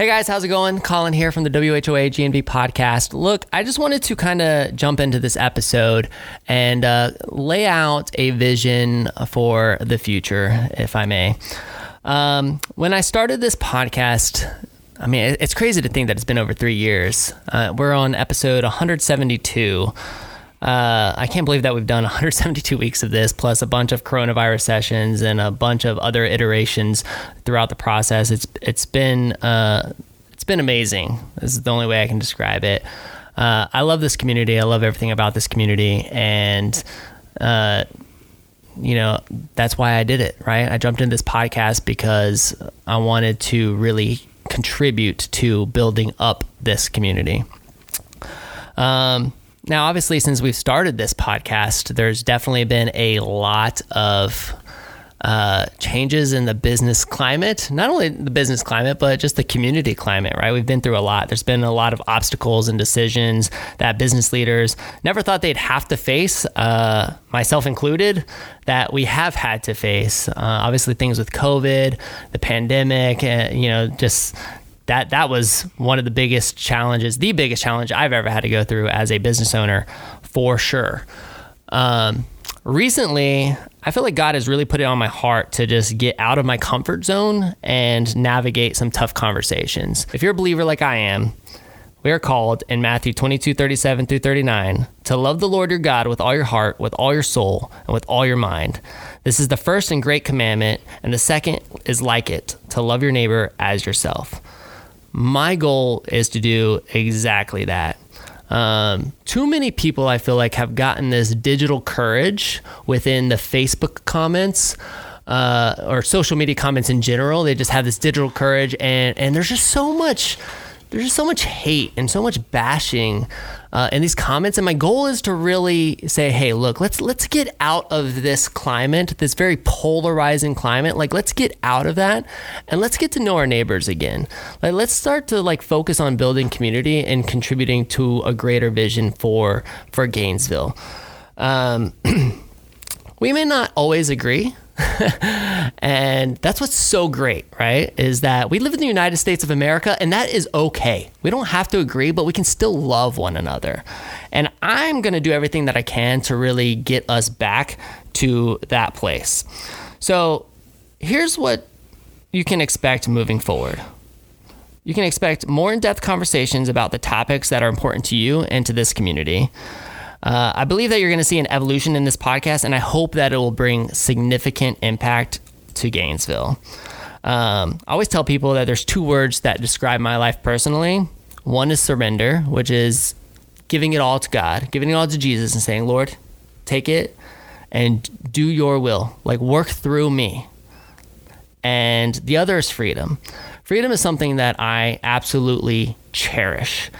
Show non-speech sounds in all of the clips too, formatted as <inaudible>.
Hey guys, how's it going? Colin here from the WHOA GNV podcast. Look, I just wanted to kind of jump into this episode and uh, lay out a vision for the future, if I may. Um, when I started this podcast, I mean, it's crazy to think that it's been over three years. Uh, we're on episode 172. Uh, I can't believe that we've done <laughs> 172 weeks of this, plus a bunch of coronavirus sessions and a bunch of other iterations throughout the process. It's it's been uh, it's been amazing. This is the only way I can describe it. Uh, I love this community. I love everything about this community, and uh, you know that's why I did it. Right? I jumped into this podcast because I wanted to really contribute to building up this community. Um, now, obviously, since we've started this podcast, there's definitely been a lot of uh, changes in the business climate, not only the business climate, but just the community climate, right? We've been through a lot. There's been a lot of obstacles and decisions that business leaders never thought they'd have to face, uh, myself included, that we have had to face. Uh, obviously, things with COVID, the pandemic, and, you know, just that that was one of the biggest challenges, the biggest challenge I've ever had to go through as a business owner, for sure. Um, recently, I feel like God has really put it on my heart to just get out of my comfort zone and navigate some tough conversations. If you're a believer like I am, we are called in Matthew 22, 37 through 39 to love the Lord your God with all your heart, with all your soul, and with all your mind. This is the first and great commandment, and the second is like it to love your neighbor as yourself. My goal is to do exactly that. Um, too many people, I feel like, have gotten this digital courage within the Facebook comments. Uh, or social media comments in general, they just have this digital courage, and and there's just so much there's just so much hate and so much bashing uh, in these comments. And my goal is to really say, hey, look, let's let's get out of this climate, this very polarizing climate. Like, let's get out of that and let's get to know our neighbors again. Like, let's start to like focus on building community and contributing to a greater vision for for Gainesville. Um, <clears throat> we may not always agree. <laughs> and that's what's so great, right? Is that we live in the United States of America and that is okay. We don't have to agree, but we can still love one another. And I'm going to do everything that I can to really get us back to that place. So here's what you can expect moving forward. You can expect more in depth conversations about the topics that are important to you and to this community. Uh, I believe that you're going to see an evolution in this podcast, and I hope that it will bring significant impact to Gainesville. Um, I always tell people that there's two words that describe my life personally. One is surrender, which is giving it all to God, giving it all to Jesus, and saying, Lord, take it and do your will, like work through me. And the other is freedom. Freedom is something that I absolutely cherish.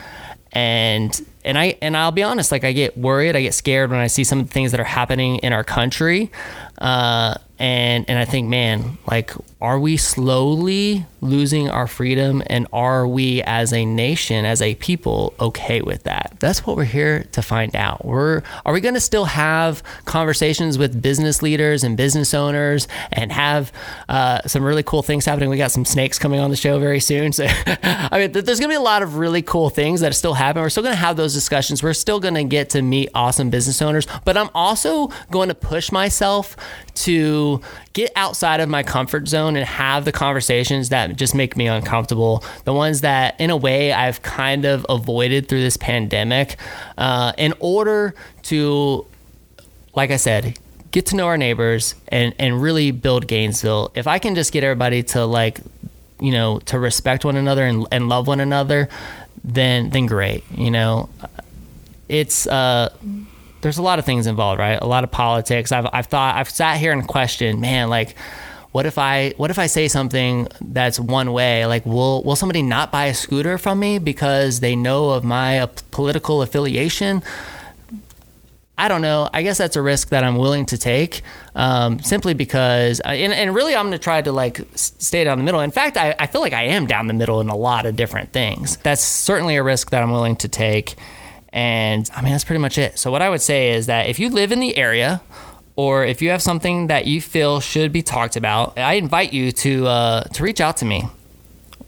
And and I and I'll be honest, like I get worried, I get scared when I see some of the things that are happening in our country, uh, and and I think, man, like, are we slowly losing our freedom, and are we as a nation, as a people, okay with that? That's what we're here to find out. We're are we going to still have conversations with business leaders and business owners, and have uh, some really cool things happening? We got some snakes coming on the show very soon, so <laughs> I mean, there's going to be a lot of really cool things that still happen. We're still going to have those discussions. We're still going to get to meet awesome business owners, but I'm also going to push myself to get outside of my comfort zone and have the conversations that just make me uncomfortable. The ones that, in a way, I've kind of avoided through this pandemic uh, in order to, like I said, get to know our neighbors and, and really build Gainesville. If I can just get everybody to like, you know, to respect one another and, and love one another, then then great. You know, it's uh, there's a lot of things involved, right? A lot of politics. I've I've thought I've sat here and questioned, man, like what if I what if I say something that's one way? Like, will will somebody not buy a scooter from me because they know of my political affiliation? I don't know. I guess that's a risk that I'm willing to take, um, simply because, uh, and, and really, I'm going to try to like stay down the middle. In fact, I, I feel like I am down the middle in a lot of different things. That's certainly a risk that I'm willing to take. And I mean, that's pretty much it. So, what I would say is that if you live in the area, or if you have something that you feel should be talked about, I invite you to uh, to reach out to me.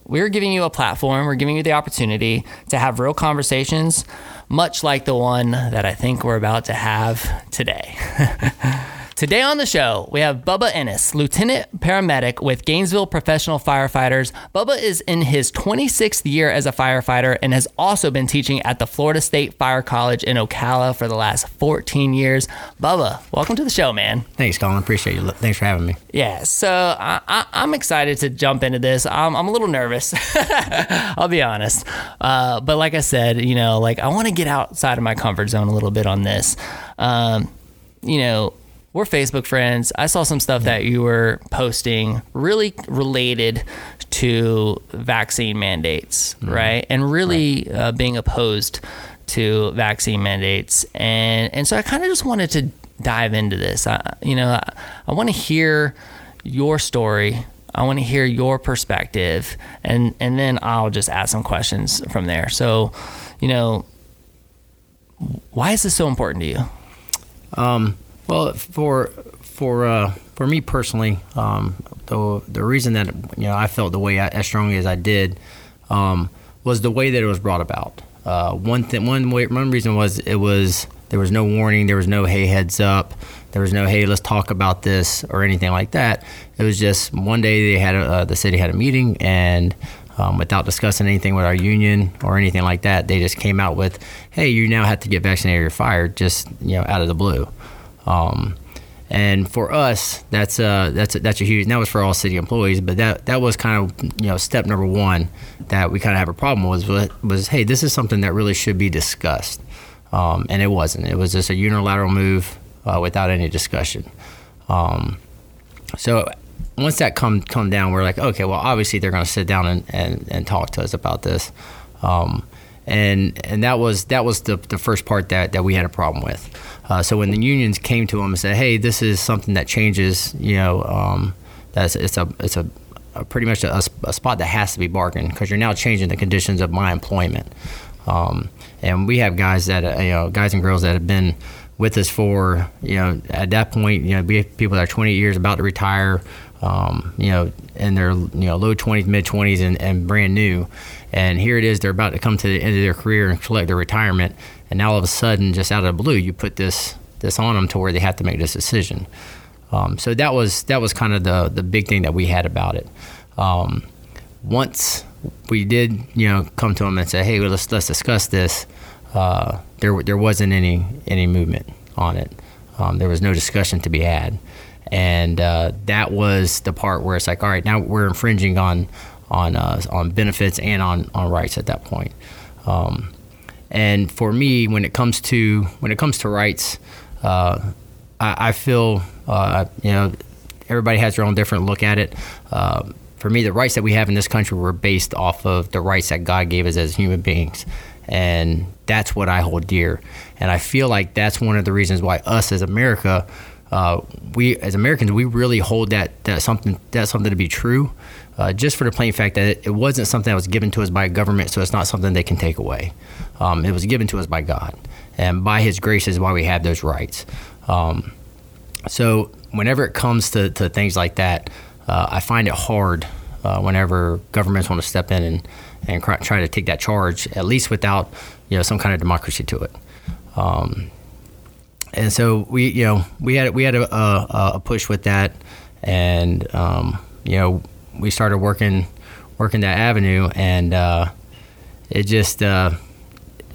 we're giving you a platform, we're giving you the opportunity to have real conversations, much like the one that I think we're about to have today. <laughs> Today on the show, we have Bubba Ennis, Lieutenant Paramedic with Gainesville Professional Firefighters. Bubba is in his 26th year as a firefighter and has also been teaching at the Florida State Fire College in Ocala for the last 14 years. Bubba, welcome to the show, man. Thanks, Colin. Appreciate you. Thanks for having me. Yeah, so I, am excited to jump into this. I'm, I'm a little nervous, <laughs> I'll be honest. Uh, but like I said, you know, like I want to get outside of my comfort zone a little bit on this. Um, you know, we're Facebook friends. I saw some stuff that you were posting really related to vaccine mandates, mm-hmm. right? And really right. Uh, being opposed to vaccine mandates. And and so I kind of just wanted to dive into this. I, you know, I, I want to hear your story. I want to hear your perspective, and and then I'll just ask some questions from there. So, you know, why is this so important to you? Um, well, for for uh, for me personally, um, the the reason that you know I felt the way I, as strongly as I did um, was the way that it was brought about. Uh, one thing, one way, one reason was it was there was no warning, there was no hey heads up, there was no hey let's talk about this or anything like that. It was just one day they had a, uh, the city had a meeting and. Um, without discussing anything with our union or anything like that, they just came out with, "Hey, you now have to get vaccinated or fired," just you know, out of the blue. Um, and for us, that's a, that's a, that's a huge. That was for all city employees, but that that was kind of you know step number one that we kind of have a problem was, was hey, this is something that really should be discussed, um, and it wasn't. It was just a unilateral move uh, without any discussion. Um, so once that come come down, we're like, okay, well, obviously they're going to sit down and, and, and talk to us about this. Um, and and that was that was the, the first part that, that we had a problem with. Uh, so when the unions came to them and said, "Hey, this is something that changes," you know, um, that's it's a it's a, a pretty much a, a, spot that has to be bargained because you're now changing the conditions of my employment. Um, and we have guys that uh, you know, guys and girls that have been with us for you know at that point, you know, we have people that are 20 years about to retire, um, you know, in their you know low 20s, mid 20s, and, and brand new. And here it is, they're about to come to the end of their career and collect their retirement and now all of a sudden, just out of the blue, you put this this on them to where they have to make this decision. Um, so that was that was kind of the the big thing that we had about it. Um, once we did, you know, come to them and say, "Hey, well, let's let's discuss this," uh, there there wasn't any any movement on it. Um, there was no discussion to be had, and uh, that was the part where it's like, all right, now we're infringing on on uh, on benefits and on on rights at that point. Um, and for me, when it comes to when it comes to rights, uh, I, I, feel uh, you know everybody has their own different look at it. Uh, for me, the rights that we have in this country were based off of the rights that God gave us as human beings, and that's what I hold dear. And I feel like that's one of the reasons why us as America, uh, we as Americans, we really hold that that something that something to be true. Uh, just for the plain fact that it, it wasn't something that was given to us by a government, so it's not something they can take away. Um, it was given to us by God, and by His grace is why we have those rights. Um, so whenever it comes to, to things like that, uh, I find it hard uh, whenever governments want to step in and and try to take that charge, at least without you know some kind of democracy to it. Um, and so we you know we had we had a, a, a push with that, and um, you know we started working working that avenue, and uh, it just uh,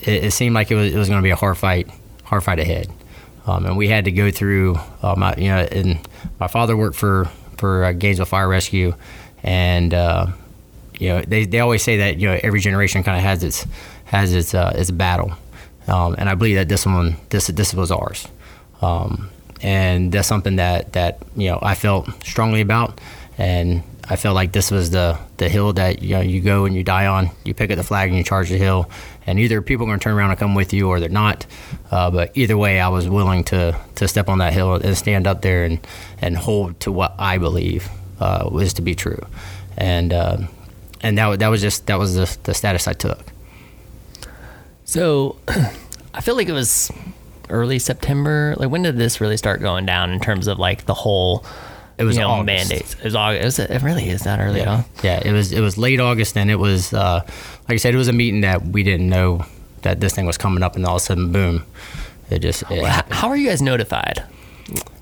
it, it, seemed like it was, it was going to be a hard fight, hard fight ahead. Um, and we had to go through, uh, my, you know, and my father worked for, for uh, Gainesville Fire Rescue. And, uh, you know, they, they always say that, you know, every generation kind of has its, has its, uh, its battle. Um, and I believe that this one, this, this was ours. Um, and that's something that, that, you know, I felt strongly about. And I felt like this was the the hill that you know you go and you die on. You pick up the flag and you charge the hill, and either people are going to turn around and come with you or they're not. Uh, but either way, I was willing to to step on that hill and stand up there and and hold to what I believe uh, was to be true, and uh, and that that was just that was the the status I took. So, <clears throat> I feel like it was early September. Like when did this really start going down in terms of like the whole It was you know, August. mandates. It was August. It really is that early, huh? Yeah, it was it was late August, and it was uh, like I said, it was a meeting that we didn't know that this thing was coming up, and all of a sudden, boom, it just it How are you guys notified?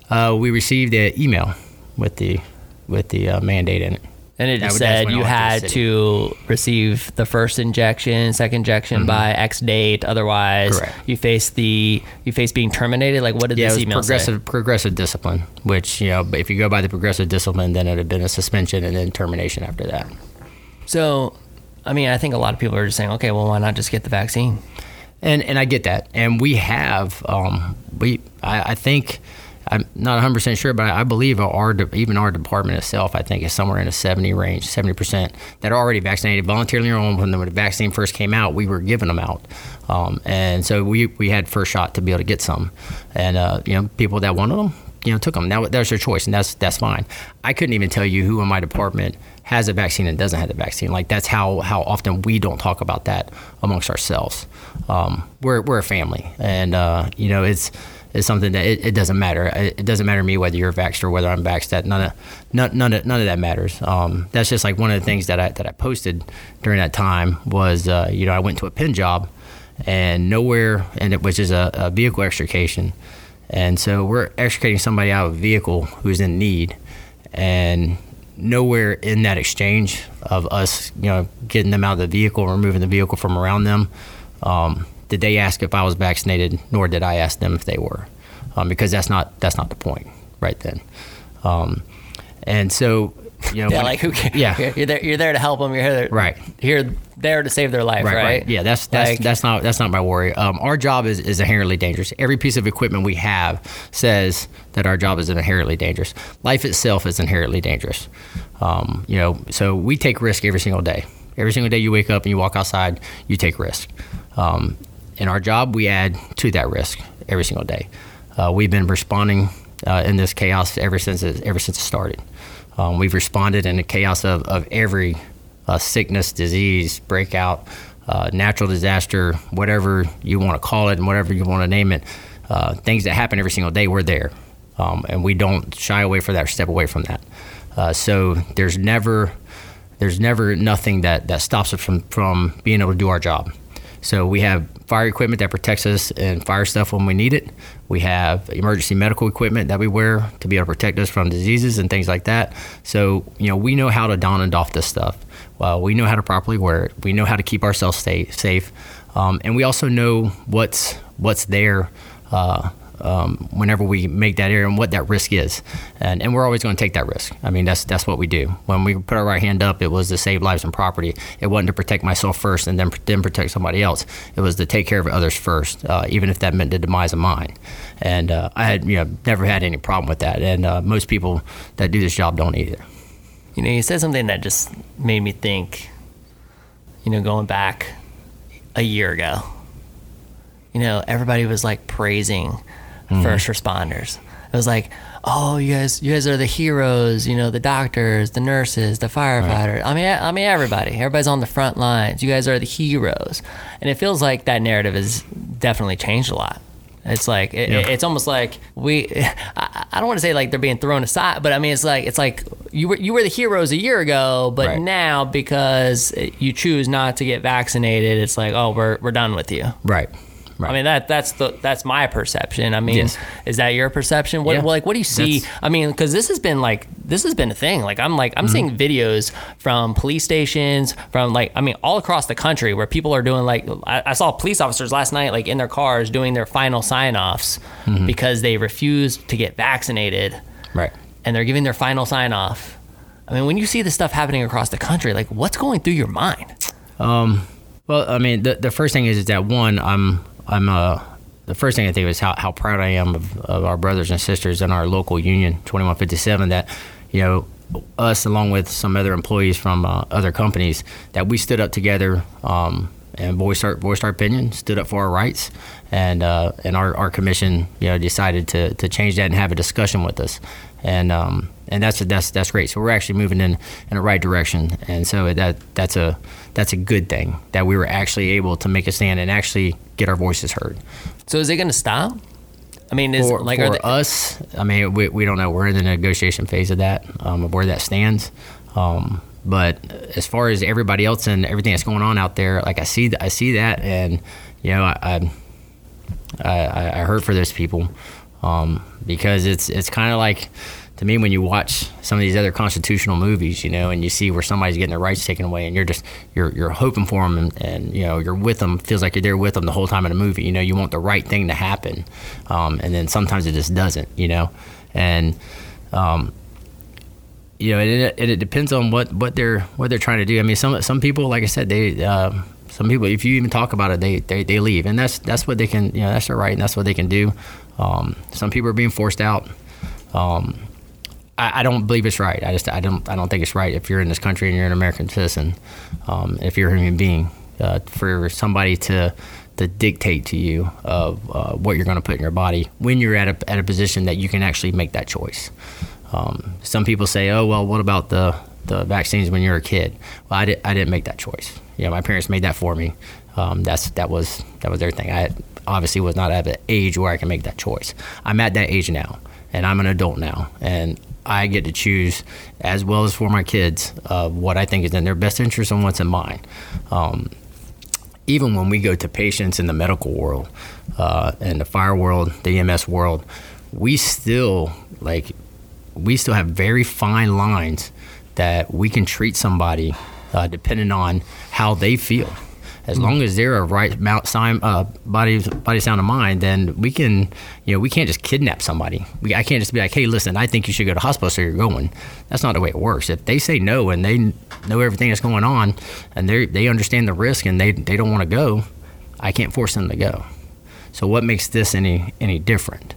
Uh, we received an email with the with the uh, mandate in it. And it just said you I went to the had to receive the first injection, second injection Mm-hmm. by X date. Otherwise, Correct. you face the you face being terminated. Like, what did Yeah, it this was email progressive say? progressive discipline, which you know, if you go by the progressive discipline, then it'd have been a suspension and then termination after that. So, I mean, I think a lot of people are just saying, okay, well, why not just get the vaccine? and and I get that, and we have um, we I, I think I'm not 100 percent sure, but I believe our even our department itself I think is somewhere in a 70 range, 70 percent that are already vaccinated voluntarily. When the vaccine first came out, we were giving them out, um, and so we we had first shot to be able to get some, and uh, you know people that wanted them. You know, took them. Now that's their choice, and that's that's fine. I couldn't even tell you who in my department has a vaccine and doesn't have the vaccine. Like that's how how often we don't talk about that amongst ourselves. Um, we're we're a family, and uh, you know it's it's something that it, it doesn't matter. It, doesn't matter to me whether you're vaxxed or whether I'm vaxxed. That none of none none of, none of that matters. Um, that's just like one of the things that I that I posted during that time was uh, you know I went to a pin job and nowhere and it which is a, a vehicle extrication. And so we're extricating somebody out of a vehicle who's in need, and nowhere in that exchange of us, you know, getting them out of the vehicle, removing the vehicle from around them, um, did they ask if I was vaccinated, nor did I ask them if they were, um, because that's not that's not the point right then. Um, and so, you know, Yeah, like who cares? Yeah. You're, <laughs> you're there. You're there to help them. You're here. Right. Here, there to save their life. Right. Yeah, that's that's Like- that's not that's not my worry. Um, our job is, is inherently dangerous. Every piece of equipment we have says that our job is inherently dangerous. Life itself is inherently dangerous. Um, you know, so we take risk every single day. Every single day you wake up and you walk outside, you take risk. Um, in our job, we add to that risk every single day. Uh, we've been responding uh, in this chaos ever since it, ever since it started. Um, we've responded in the chaos of, of every uh, sickness, disease, breakout, uh, natural disaster, whatever you want to call it and whatever you want to name it. Uh, things that happen every single day, we're there. Um, and we don't shy away from that or step away from that. Uh, so there's never there's never nothing that, that stops us from, from being able to do our job. So we have fire equipment that protects us and fire stuff when we need it. We have emergency medical equipment that we wear to be able to protect us from diseases and things like that. So you know we know how to don and doff this stuff. Well, we know how to properly wear it. We know how to keep ourselves stay, safe, um, and we also know what's what's there. Uh, um, whenever we make that error and what that risk is, and, and we're always going to take that risk. I mean, that's that's what we do. When we put our right hand up, it was to save lives and property. It wasn't to protect myself first and then then protect somebody else. It was to take care of others first, uh, even if that meant the demise of mine. And uh, I had you know never had any problem with that, and uh, most people that do this job don't either. You know, you said something that just made me think. You know, going back a year ago. You know, everybody was like praising Mm-hmm. first responders. It was like, oh, you guys, you guys are the heroes. You know, the doctors, the nurses, the firefighters. I mean, I mean, everybody. Everybody's on the front lines. You guys are the heroes, and it feels like that narrative has definitely changed a lot. It's like it, Yeah. it's almost like we. <laughs> I, I don't want to say like they're being thrown aside, but I mean it's like it's like you were you were the heroes a year ago, but Right. now because you choose not to get vaccinated, it's like oh we're we're done with you. Right. Right. I mean that that's the that's my perception. I mean, Yes. is that your perception? What Yeah. like what do you see? That's- I mean, because this has been like this has been a thing. Like I'm like I'm seeing videos from police stations, from like I mean all across the country where people are doing like I, I saw police officers last night like in their cars doing their final sign offs because they refused to get vaccinated right. and they're giving their final sign off. I mean, when you see this stuff happening across the country, like what's going through your mind? Um, well, I mean, the, the first thing is, is that one, I'm, I'm, uh, the first thing I think is how, how proud I am of, of our brothers and sisters in our local union, 2157, that, you know, us along with some other employees from uh, other companies, that we stood up together um, and voiced our, voiced our opinion, stood up for our rights. And, uh, and our, our commission, you know, decided to, to change that and have a discussion with us. And, um, and that's, that's, that's great. So we're actually moving in, in the right direction. And so that, that's a, that's a good thing that we were actually able to make a stand and actually get our voices heard. So is it going to stop? I mean, is for, like for are they, us, I mean, we, we don't know. We're in the negotiation phase of that, um, of where that stands. Um, but as far as everybody else and everything that's going on out there, like I see, I see that, and you know, I I, I, I hurt for those people um, because it's it's kind of like to me when you watch some of these other constitutional movies, you know, and you see where somebody's getting their rights taken away, and you're just you're you're hoping for them, and, and you know you're with them. Feels like you're there with them the whole time in a movie. You know, you want the right thing to happen, um, and then sometimes it just doesn't. You know, and um, you know, it, it, it depends on what, what they're what they're trying to do. I mean, some some people, like I said, they uh, some people, if you even talk about it, they, they, they leave, and that's that's what they can, you know, that's their right, and that's what they can do. Um, some people are being forced out. Um, I, I, don't believe it's right. I just I don't I don't think it's right if you're in this country and you're an American citizen, um, if you're a human being, uh, for somebody to to dictate to you of uh, what you're going to put in your body when you're at a, at a position that you can actually make that choice. Um, some people say, "Oh, well, what about the the vaccines when you're a kid?" Well, I, did, I didn't make that choice. Know, my parents made that for me. Um, that's that was that was their thing. I obviously was not at an age where I can make that choice. I'm at that age now, and I'm an adult now, and I get to choose, as well as for my kids, uh, what I think is in their best interest and what's in mine. Um, even when we go to patients in the medical world, uh, in the fire world, the EMS world, we still like we still have very fine lines that we can treat somebody uh, depending on how they feel. As long as they're a right sound, uh, body, body, sound of mind, then we can, you know, we can't just kidnap somebody. We, I can't just be like, hey, listen, I think you should go to hospital, so you're going. That's not the way it works. If they say no and they know everything that's going on, and they they understand the risk and they they don't want to go, I can't force them to go. So what makes this any any different?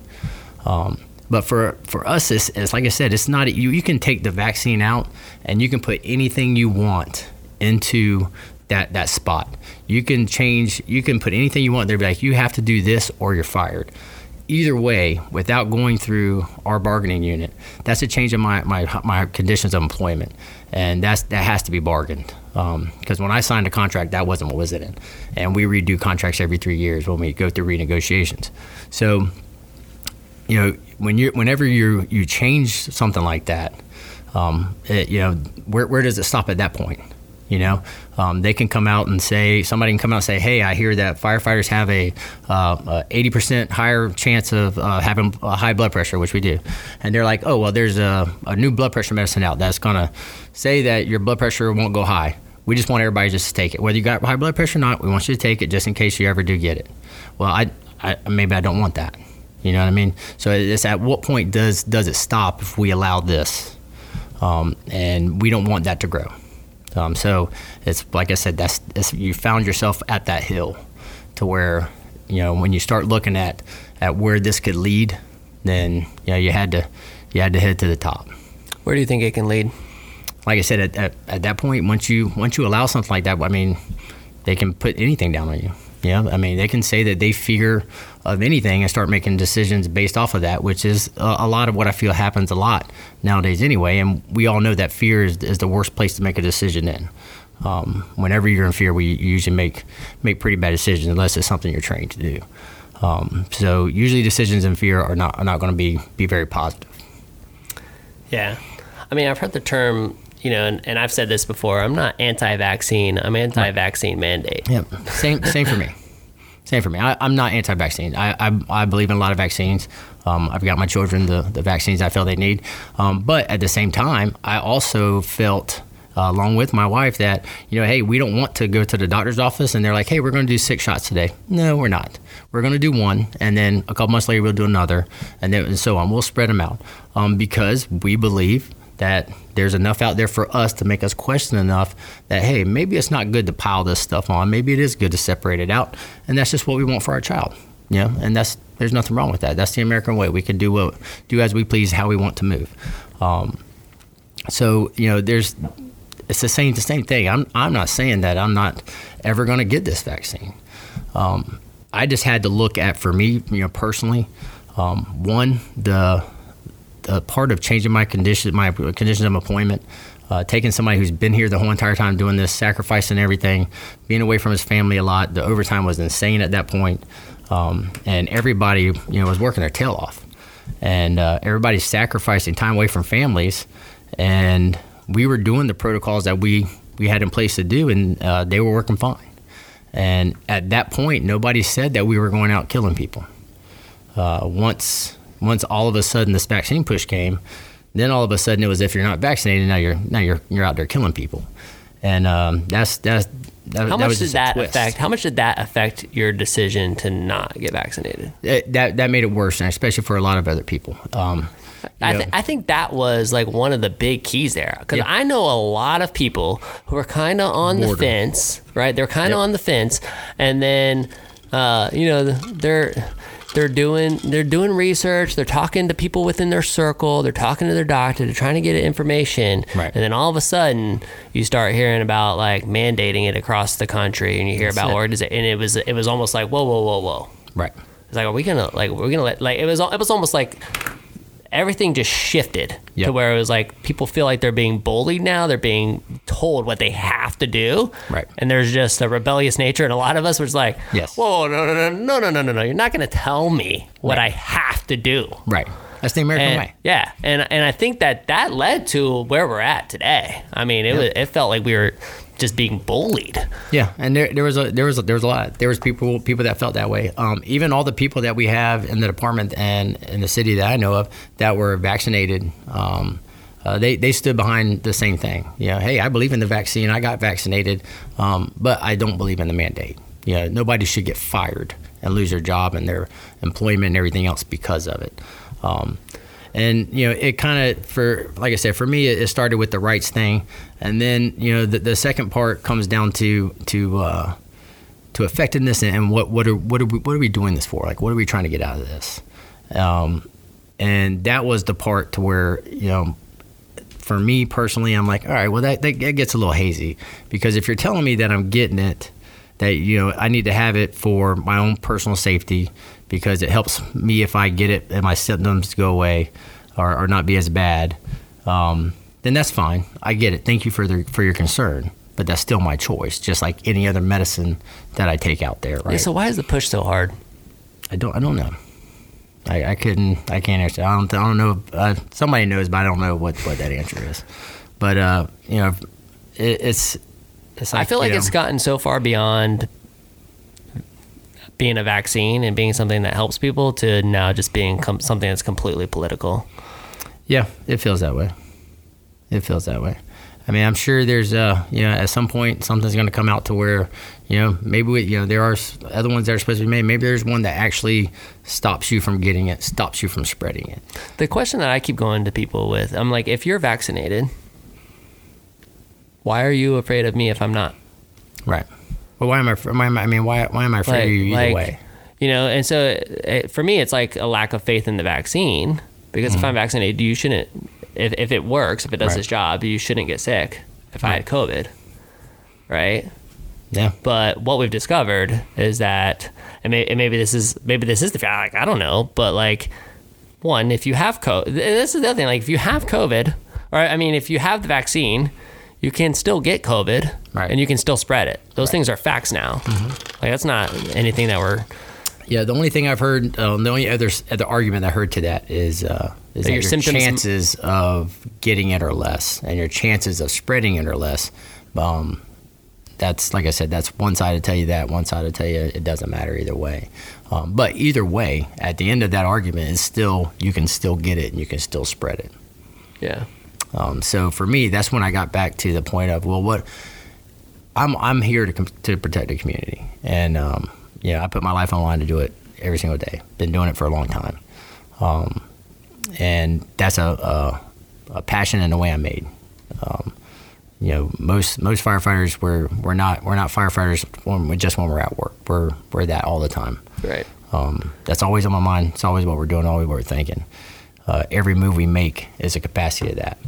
Um, but for for us, it's, it's, like I said, it's not you. You can take the vaccine out and you can put anything you want into that that spot. You can change. You can put anything you want there. Be like, you have to do this or you're fired. Either way, without going through our bargaining unit, that's a change in my my, my conditions of employment, and that's that has to be bargained. Because um, when I signed a contract, that wasn't what was in it, and we redo contracts every three years when we go through renegotiations. So you know, when you whenever you you change something like that, um, it, you know, where where does it stop at that point? You know, um, they can come out and say somebody can come out and say, "Hey, I hear that firefighters have a uh, eighty uh, percent higher chance of uh, having high blood pressure, which we do," and they're like, "Oh, well, there's a, a new blood pressure medicine out that's gonna say that your blood pressure won't go high." We just want everybody just to take it, whether you got high blood pressure or not. We want you to take it just in case you ever do get it. Well, I, I maybe I don't want that. You know what I mean? So it's at what point does does it stop if we allow this? Um, and we don't want that to grow. Um, so it's like I said, that's, that's, you found yourself at that hill, to where you know when you start looking at at where this could lead, then you know you had to you had to head to the top. Where do you think it can lead? Like I said, at, at, at that point, once you once you allow something like that, I mean, they can put anything down on you. Yeah, I mean, they can say that they fear of anything and start making decisions based off of that, which is a, a, lot of what I feel happens a lot nowadays anyway. And we all know that fear is, is the worst place to make a decision in. Um, whenever you're in fear, we usually make make pretty bad decisions unless it's something you're trained to do. Um, so usually decisions in fear are not are not going to be be very positive. Yeah, I mean, I've heard the term you know, and, and I've said this before. I'm not anti-vaccine. I'm anti-vaccine mandate. Yep. Same. Same for me. Same for me. I, am not anti-vaccine. I, I, I believe in a lot of vaccines. Um, I've got my children the, the vaccines I feel they need. Um, but at the same time, I also felt, uh, along with my wife, that you know, hey, we don't want to go to the doctor's office and they're like, hey, we're going to do six shots today. No, we're not. We're going to do one, and then a couple months later we'll do another, and then and so on. We'll spread them out um, because we believe that there's enough out there for us to make us question enough that hey maybe it's not good to pile this stuff on. Maybe it is good to separate it out. And that's just what we want for our child you know? And that's there's nothing wrong with that. That's the american way. We can do what do as we please how we want to move. Um, so you know there's it's the same the same thing. I'm i'm not saying that i'm not ever going to get this vaccine. Um, i just had to look at for me you know personally um, one the a part of changing my condition, my conditions of employment, uh, taking somebody who's been here the whole entire time doing this, sacrificing everything, being away from his family a lot. The overtime was insane at that point. um, and everybody you know was working their tail off, and uh, everybody's sacrificing time away from families, and we were doing the protocols that we we had in place to do, and uh, they were working fine. And at that point, nobody said that we were going out killing people. Uh, once once all of a sudden this vaccine push came, then all of a sudden it was if you're not vaccinated now you're now you're you're out there killing people, and um, that's that's that, How that much was did that affect? How much did that affect your decision to not get vaccinated? It- that that made it worse, and especially for a lot of other people. Um, I, th- I think that was like one of the big keys there because Yeah. I know a lot of people who are kind of on the fence, right? They're kind of Yep. on the fence, and then uh, you know they're they're doing they're doing research. They're talking to people within their circle. They're talking to their doctor. They're trying to get information, Right. and then all of a sudden you start hearing about like mandating it across the country, and you hear about it. organization, and it was it was almost like whoa whoa whoa whoa. right. It's like, are we gonna like we're gonna let like it was it was almost like everything just shifted to where it was like people feel like they're being bullied now. They're being told what they have to do. Right. And there's just a rebellious nature, and a lot of us was like, Yes. whoa, no, no, no, no, no, no, no, no. You're not gonna tell me what Right. I have to do. Right. That's the American And, way. yeah, and and I think that that led to where we're at today. I mean, it was, it felt like we were just being bullied. Yeah, and there, there was a there was a, there was a lot. There was people people that felt that way. Um, even all the people that we have in the department and in the city that I know of that were vaccinated, um, uh, they they stood behind the same thing. Know, hey, I believe in the vaccine. I got vaccinated, um, but I don't believe in the mandate. Know, nobody should get fired and lose their job and their employment and everything else because of it. And you know it kind of for like i said for me it, started with the rights thing. And then you know the, the second part comes down to to uh, to effectiveness and, what what are what are we what are we doing this for? Like what are we trying to get out of this? Um, and that was the part to where you know for me personally i'm like all right well that, that gets a little hazy. Because if you're telling me that i'm getting it that you know i need to have it for my own personal safety because it helps me if i get it and my symptoms go away or, or not be as bad um, then that's fine i get it thank you for the for your concern but that's still my choice just like any other medicine that i take out there right Yeah, so why is the push so hard? I don't. I don't know. I, I couldn't. I can't answer. I don't. I don't know. Uh, somebody knows, but I don't know what, what that answer is. But uh, you know, it, it's. It's like, I feel like it's gotten so far beyond being a vaccine and being something that helps people to now just being com- something that's completely political. Yeah, it feels that way. It feels that way. I mean, I'm sure there's uh, you know, at some point something's going to come out to where, you know, maybe we, you know, there are other ones that are supposed to be made. Maybe there's one that actually stops you from getting it, stops you from spreading it. The question that I keep going to people with, I'm like, if you're vaccinated, why are you afraid of me if I'm not? Right. Well, why am I? Why am I? I mean, why? Why am I afraid of you either way? You know, and so uh, for me, it's like a lack of faith in the vaccine because if I'm vaccinated, you shouldn't. If, if it works, if it does Mm-hmm. Right. its job, you shouldn't get sick. If I had COVID, right? Yeah. But what we've discovered is that, and, may, and maybe this is maybe this is the fact. Like I don't know, but like one, if you have COVID, this is the other thing. Like if you have COVID, or I mean, if you have the vaccine, you can still get COVID, Right. and you can still spread it. Those things are facts now. Like that's not anything that we're Yeah, the only thing I've heard, uh, the only other other argument I heard to that is uh, is that your your, chances of getting it are less, and your chances of spreading it are less. Um, that's like I said, that's one side to tell you that, one side to tell you it doesn't matter either way. Um, but either way, at the end of that argument, is still you can still get it and you can still spread it. yeah. Um, so for me, that's when I got back to the point of well, what I'm I'm here to to protect the community, and um, yeah, I put my life on the line to do it every single day. Been doing it for a long time, um, and that's a, a a passion and a way I made. Um, you know, most most firefighters we're we're not we're not firefighters when, just when we're at work. We're we're that all the time. Right. Um, that's always on my mind. It's always what we're doing, always what we're thinking. Uh, every move we make is a capacity of that.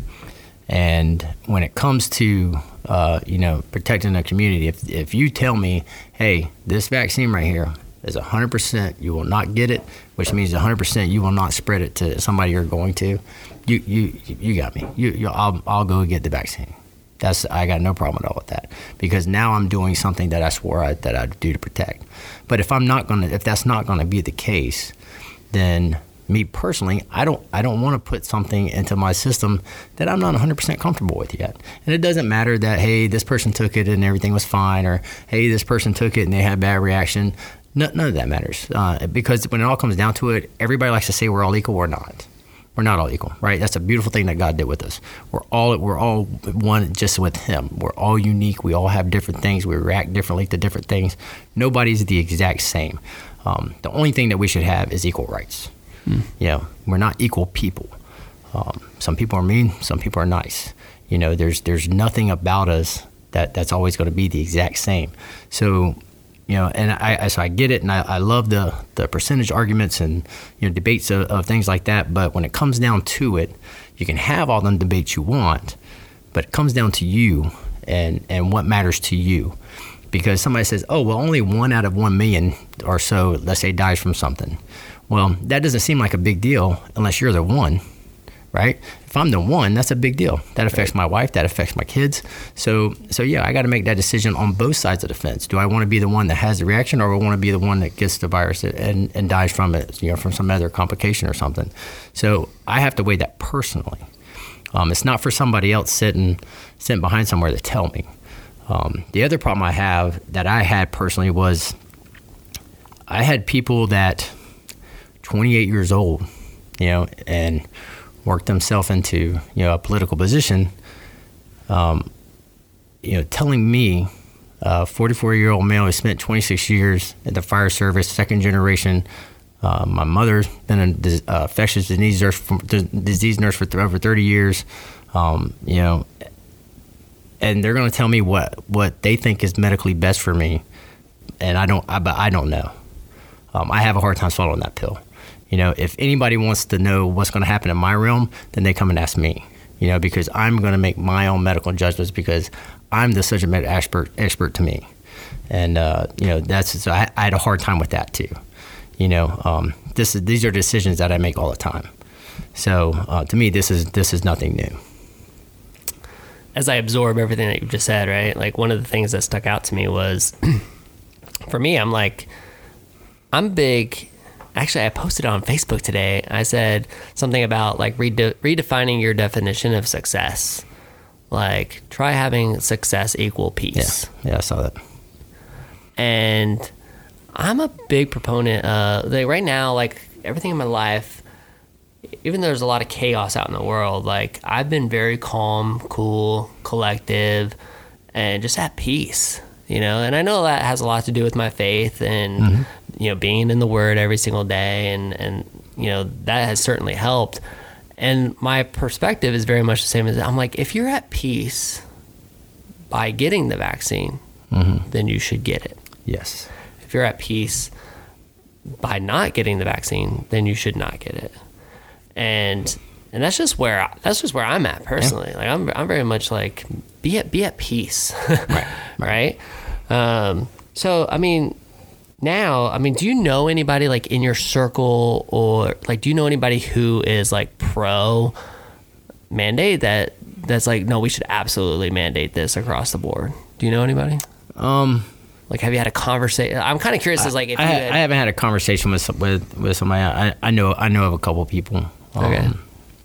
And when it comes to, uh, you know, protecting the community, if, if you tell me, hey, this vaccine right here is 100%, you will not get it, which means 100% you will not spread it to somebody you're going to, you, you, you got me. You, you, I'll, I'll go get the vaccine. That's I got no problem at all with that because now I'm doing something that I swore I, that I'd do to protect. But if I'm not gonna, if that's not gonna be the case, then me personally, I don't I don't want to put something into my system that I'm not 100% comfortable with yet. And it doesn't matter that hey, this person took it and everything was fine, or hey, this person took it and they had a bad reaction. No, none of that matters uh, because when it all comes down to it, everybody likes to say we're all equal. We're not. We're not all equal, right? That's a beautiful thing that God did with us. We're all we're all one just with Him. We're all unique. We all have different things. We react differently to different things. Nobody's the exact same. Um, the only thing that we should have is equal rights. Mm. You know, we're not equal people. Um, some people are mean. Some people are nice. You know, there's there's nothing about us that that's always going to be the exact same. So you know, and I, so I get it, and I, I, love the the percentage arguments and you know debates of, of, things like that. But when it comes down to it, you can have all the debates you want, but it comes down to you and and what matters to you. Because somebody says, "Oh, well, only one out of one million or so, let's say, dies from something." Well, that doesn't seem like a big deal unless you're the one, right? If I'm the one, that's a big deal. That affects my wife. That affects my kids. So, so yeah, I got to make that decision on both sides of the fence. Do I want to be the one that has the reaction, or I want to be the one that gets the virus and, and dies from it, you know, from some other complication or something? So I have to weigh that personally. Um, it's not for somebody else sitting sitting behind somewhere to tell me. Um, the other problem I have that I had personally was I had people that 28 years old, you know, and worked himself into you know a political position. Um, you know, telling me, a 44 year old male who spent 26 years at the fire service, second generation. Uh, my mother's been a uh, infectious disease nurse, for, disease nurse for th- over 30 years. Um, you know, and they're going to tell me what what they think is medically best for me, and I don't. I, but I don't know. Um, I have a hard time swallowing that pill. You know, if anybody wants to know what's going to happen in my realm, then they come and ask me. You know, because I'm going to make my own medical judgments because I'm the subject matter expert expert to me, and uh, you know that's so I, I, had a hard time with that too. You know, um, this is these are decisions that I make all the time. So uh, to me, this is this is nothing new. As I absorb everything that you've just said, right? Like one of the things that stuck out to me was, <clears throat> for me, I'm like, I'm big actually, I posted on Facebook today. I said something about like rede- redefining your definition of success. Like, try having success equal peace. Yeah, yeah, I saw that. And I'm a big proponent. Uh, like right now, like everything in my life, even though there's a lot of chaos out in the world, like I've been very calm, cool, collective, and just at peace you know and i know that has a lot to do with my faith and mm-hmm. you know being in the word every single day and and you know that has certainly helped and my perspective is very much the same as i'm like if you're at peace by getting the vaccine mm-hmm. then you should get it yes if you're at peace by not getting the vaccine then you should not get it and and that's just where I, that's just where I'm at personally. Yeah. Like I'm I'm very much like be at be at peace, <laughs> right? right. Um, so I mean, now I mean, do you know anybody like in your circle or like do you know anybody who is like pro mandate that that's like no, we should absolutely mandate this across the board? Do you know anybody? Um. Like, have you had a conversation? I'm kind of curious. As like, if I, had, I haven't had a conversation with with with somebody. I, I know I know of a couple people. Um, okay.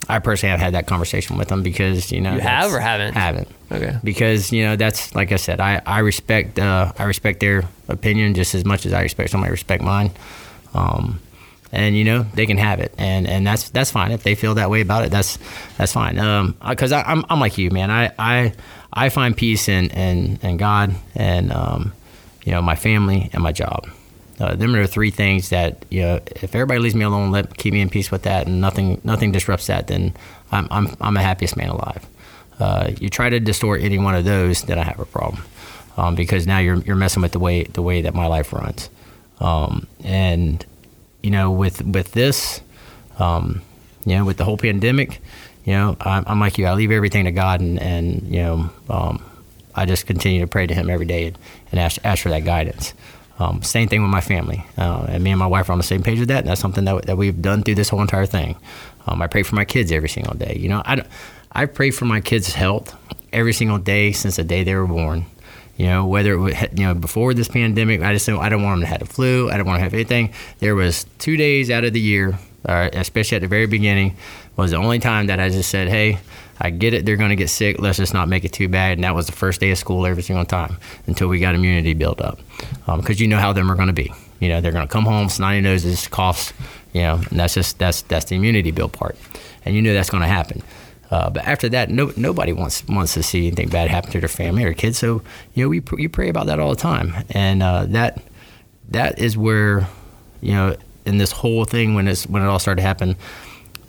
I personally have had that conversation with them because you know you have or haven't? haven't. Okay. Because you know that's like I said I I respect uh, I respect their opinion just as much as I respect somebody respect mine, um, and you know they can have it. And and that's that's fine. If they feel that way about it that's that's fine. Um because I'm I'm like you man. I I I find peace in in, in God and um you know my family and my job uh, them are three things that you know. If everybody leaves me alone, let keep me in peace with that, and nothing nothing disrupts that, then I'm I'm I'm the happiest man alive. Uh, you try to distort any one of those, then I have a problem, um, because now you're you're messing with the way the way that my life runs, um, and you know with with this, um, you know with the whole pandemic, you know I'm, I'm, like you. I leave everything to God, and and you know um, I just continue to pray to Him every day and, and ask ask for that guidance. Um, same thing with my family. Uh, and me and my wife are on the same page with that. And that's something that, that we've done through this whole entire thing. Um, I pray for my kids every single day. You know, I, I pray for my kids' health every single day since the day they were born. You know, whether it was, you know before this pandemic, I just I don't want them to have the flu. I don't want to have anything. There was two days out of the year, uh, especially at the very beginning, was the only time that I just said, "Hey, I get it. They're going to get sick. Let's just not make it too bad." And that was the first day of school every single time until we got immunity built up, because um, you know how them are going to be. You know, they're going to come home, snotty noses, coughs. You know, and that's just that's that's the immunity build part, and you know that's going to happen. Uh, but after that, no, nobody wants wants to see anything bad happen to their family or kids. So you know, we you pray about that all the time, and uh, that that is where you know in this whole thing when it's when it all started to happen.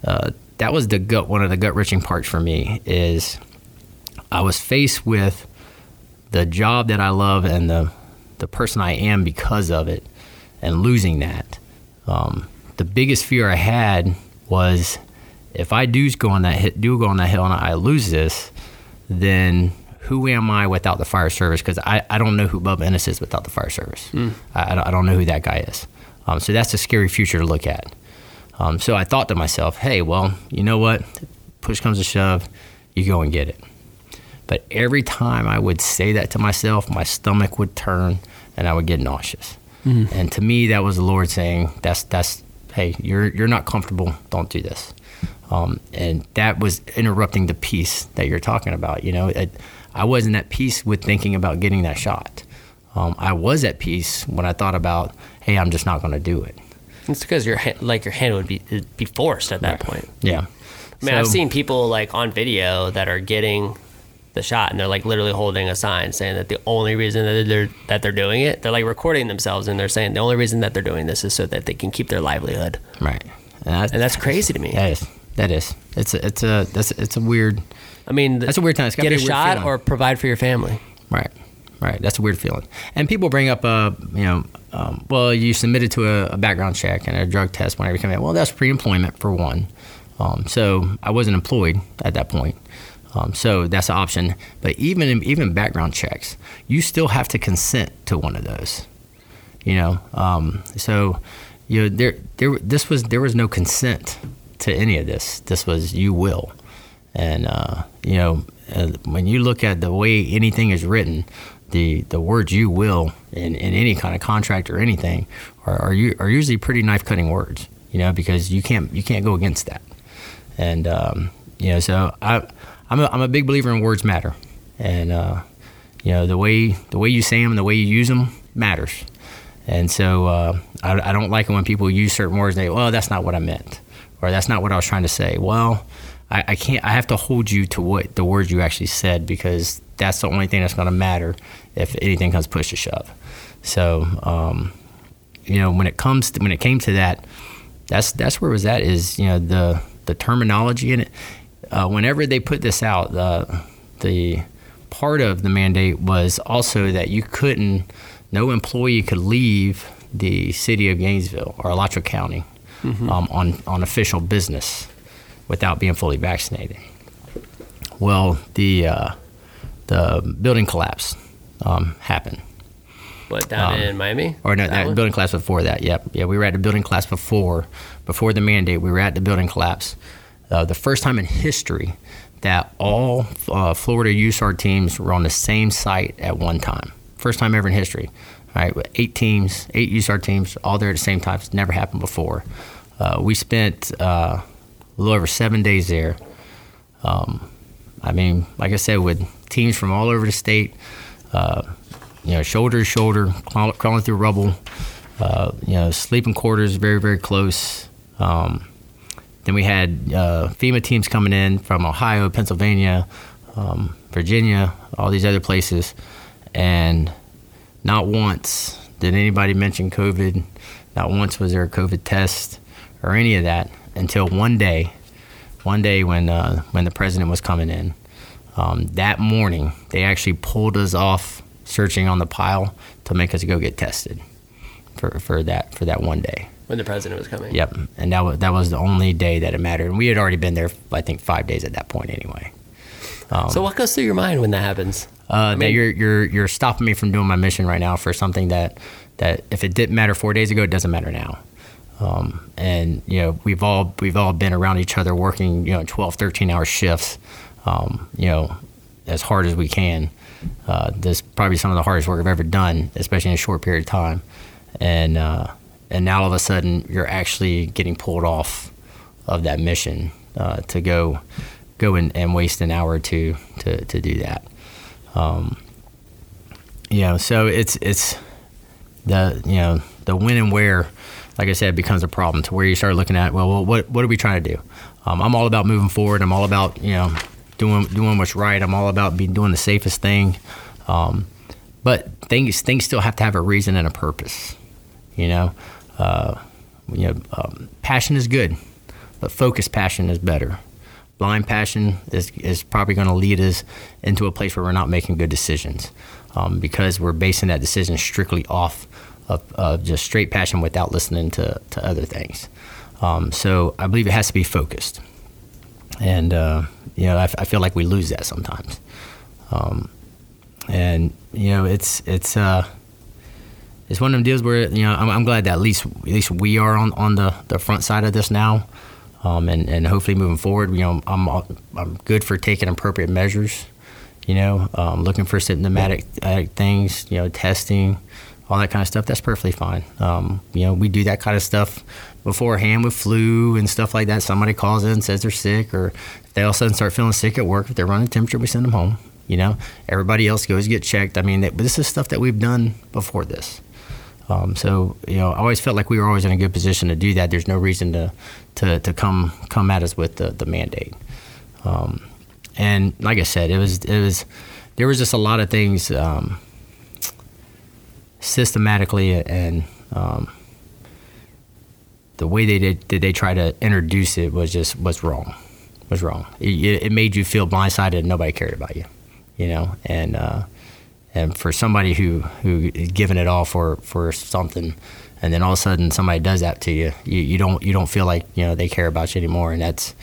Uh, that was the gut one of the gut wrenching parts for me is I was faced with the job that I love and the the person I am because of it, and losing that. Um, the biggest fear I had was if I do go on that hit, do go on that hill and I lose this, then who am I without the fire service? Because I, I don't know who Bubba Ennis is without the fire service. Mm. I, I don't know who that guy is. Um, so that's a scary future to look at. Um, so I thought to myself, hey, well, you know what? Push comes to shove, you go and get it. But every time I would say that to myself, my stomach would turn and I would get nauseous. Mm-hmm. And to me, that was the Lord saying, "That's that's hey, you're you're not comfortable. Don't do this." Um, and that was interrupting the peace that you're talking about. You know, it, I wasn't at peace with thinking about getting that shot. Um, I was at peace when I thought about, hey, I'm just not going to do it. It's because your like your hand would be be forced at that right. point. Yeah. I mean, so, I've seen people like on video that are getting the shot and they're like literally holding a sign saying that the only reason that they're that they're doing it, they're like recording themselves and they're saying the only reason that they're doing this is so that they can keep their livelihood. Right. And that's, and that's crazy to me. That is. That is. It's a, it's a that's it's a weird. I mean, that's a weird time. It's get a, a shot or provide for your family. Right. Right. That's a weird feeling. And people bring up, uh, you know, um, well, you submitted to a, a, background check and a drug test whenever you come in. Well, that's pre-employment for one. Um, so I wasn't employed at that point. Um, so that's an option. But even even background checks, you still have to consent to one of those. You know, um, so you know there there this was there was no consent to any of this. This was you will, and uh, you know uh, when you look at the way anything is written, the the words you will in, in any kind of contract or anything are are, you, are usually pretty knife cutting words. You know because you can't you can't go against that, and um, you know so I I'm a, I'm a big believer in words matter, and uh, you know the way the way you say them, the way you use them matters. And so uh, I, I, don't like it when people use certain words and they, well, that's not what I meant or that's not what I was trying to say. Well, I, I can't. I have to hold you to what the words you actually said because that's the only thing that's going to matter if anything comes push to shove. So, um, you know, when it comes to, when it came to that, that's that's where it was at. Is you know the the terminology in it. Uh, whenever they put this out, the the part of the mandate was also that you couldn't, no employee could leave the city of Gainesville or Alachua County mm-hmm. um, on on official business without being fully vaccinated. Well, the uh, the building collapse um, happened. What down um, in Miami? Or no, that, that building collapse before that. Yep, yeah, we were at the building collapse before before the mandate. We were at the building collapse. Uh, the first time in history that all uh, Florida USAR teams were on the same site at one time. First time ever in history. Right, eight teams, eight USAR teams, all there at the same time. It's never happened before. Uh, we spent uh, a little over seven days there. Um, I mean, like I said, with teams from all over the state, uh, you know, shoulder to shoulder, crawling through rubble, uh, you know, sleeping quarters very, very close. Um, then we had uh, FEMA teams coming in from Ohio, Pennsylvania, um, Virginia, all these other places. And not once did anybody mention COVID. Not once was there a COVID test or any of that until one day, one day when uh, when the president was coming in. Um, that morning, they actually pulled us off searching on the pile to make us go get tested for, for that for that one day. When the president was coming. Yep, and that was that was the only day that it mattered, and we had already been there, I think, five days at that point anyway. Um, so what goes through your mind when that happens? uh, that you're you're you're stopping me from doing my mission right now for something that that if it didn't matter four days ago, it doesn't matter now. Um, and you know we've all we've all been around each other working you know 12 13 hour shifts um, you know as hard as we can uh, this is probably some of the hardest work I've ever done especially in a short period of time and uh, and now all of a sudden you're actually getting pulled off of that mission uh, to go go and, and waste an hour or two to, to do that um, you know so it's it's the you know the when and where like I said, becomes a problem to where you start looking at, well, what what are we trying to do? Um, I'm all about moving forward. I'm all about you know doing doing what's right. I'm all about being doing the safest thing. Um, but things things still have to have a reason and a purpose. You know, uh, you know, um, passion is good, but focused passion is better. Blind passion is is probably going to lead us into a place where we're not making good decisions um, because we're basing that decision strictly off of, of just straight passion without listening to, to other things. Um, so I believe it has to be focused. And, uh, you know, I, I, feel like we lose that sometimes. Um, and, you know, it's, it's, uh, it's one of them deals where, you know, I'm, I'm, glad that at least, at least we are on, on the, the front side of this now. Um, and, and hopefully moving forward, you know, I'm, I'm good for taking appropriate measures, you know, um, looking for symptomatic uh, things, you know, testing, all that kind of stuff, that's perfectly fine. Um, you know, we do that kind of stuff beforehand with flu and stuff like that. Somebody calls in and says they're sick, or they all of a sudden start feeling sick at work, if they're running temperature, we send them home. You know, everybody else goes get checked. I mean, this is stuff that we've done before this. Um, so you know, I always felt like we were always in a good position to do that. There's no reason to to, to come come at us with the, the mandate. Um, and like I said, it was it was there was just a lot of things. Um, systematically and um, the way they did, did they try to introduce it was just was wrong was wrong. It, it made you feel blindsided and nobody cared about you you know? And uh, and for somebody who who is giving it all for for something and then all of a sudden somebody does that to you you, you don't you don't feel like you know they care about you anymore. And that's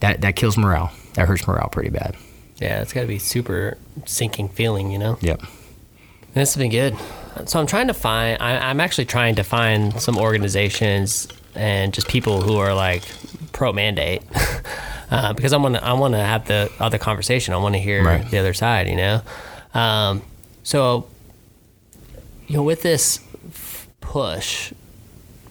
that that kills morale. That hurts morale pretty bad. Yeah it's got to be super sinking feeling you know? Yep this has been good so I'm trying to find. I, am actually trying to find some organizations and just people who are like pro mandate, <laughs> uh, because I want to. I want to have the other conversation. I want to hear right. the other side. You know, um, so you know, with this push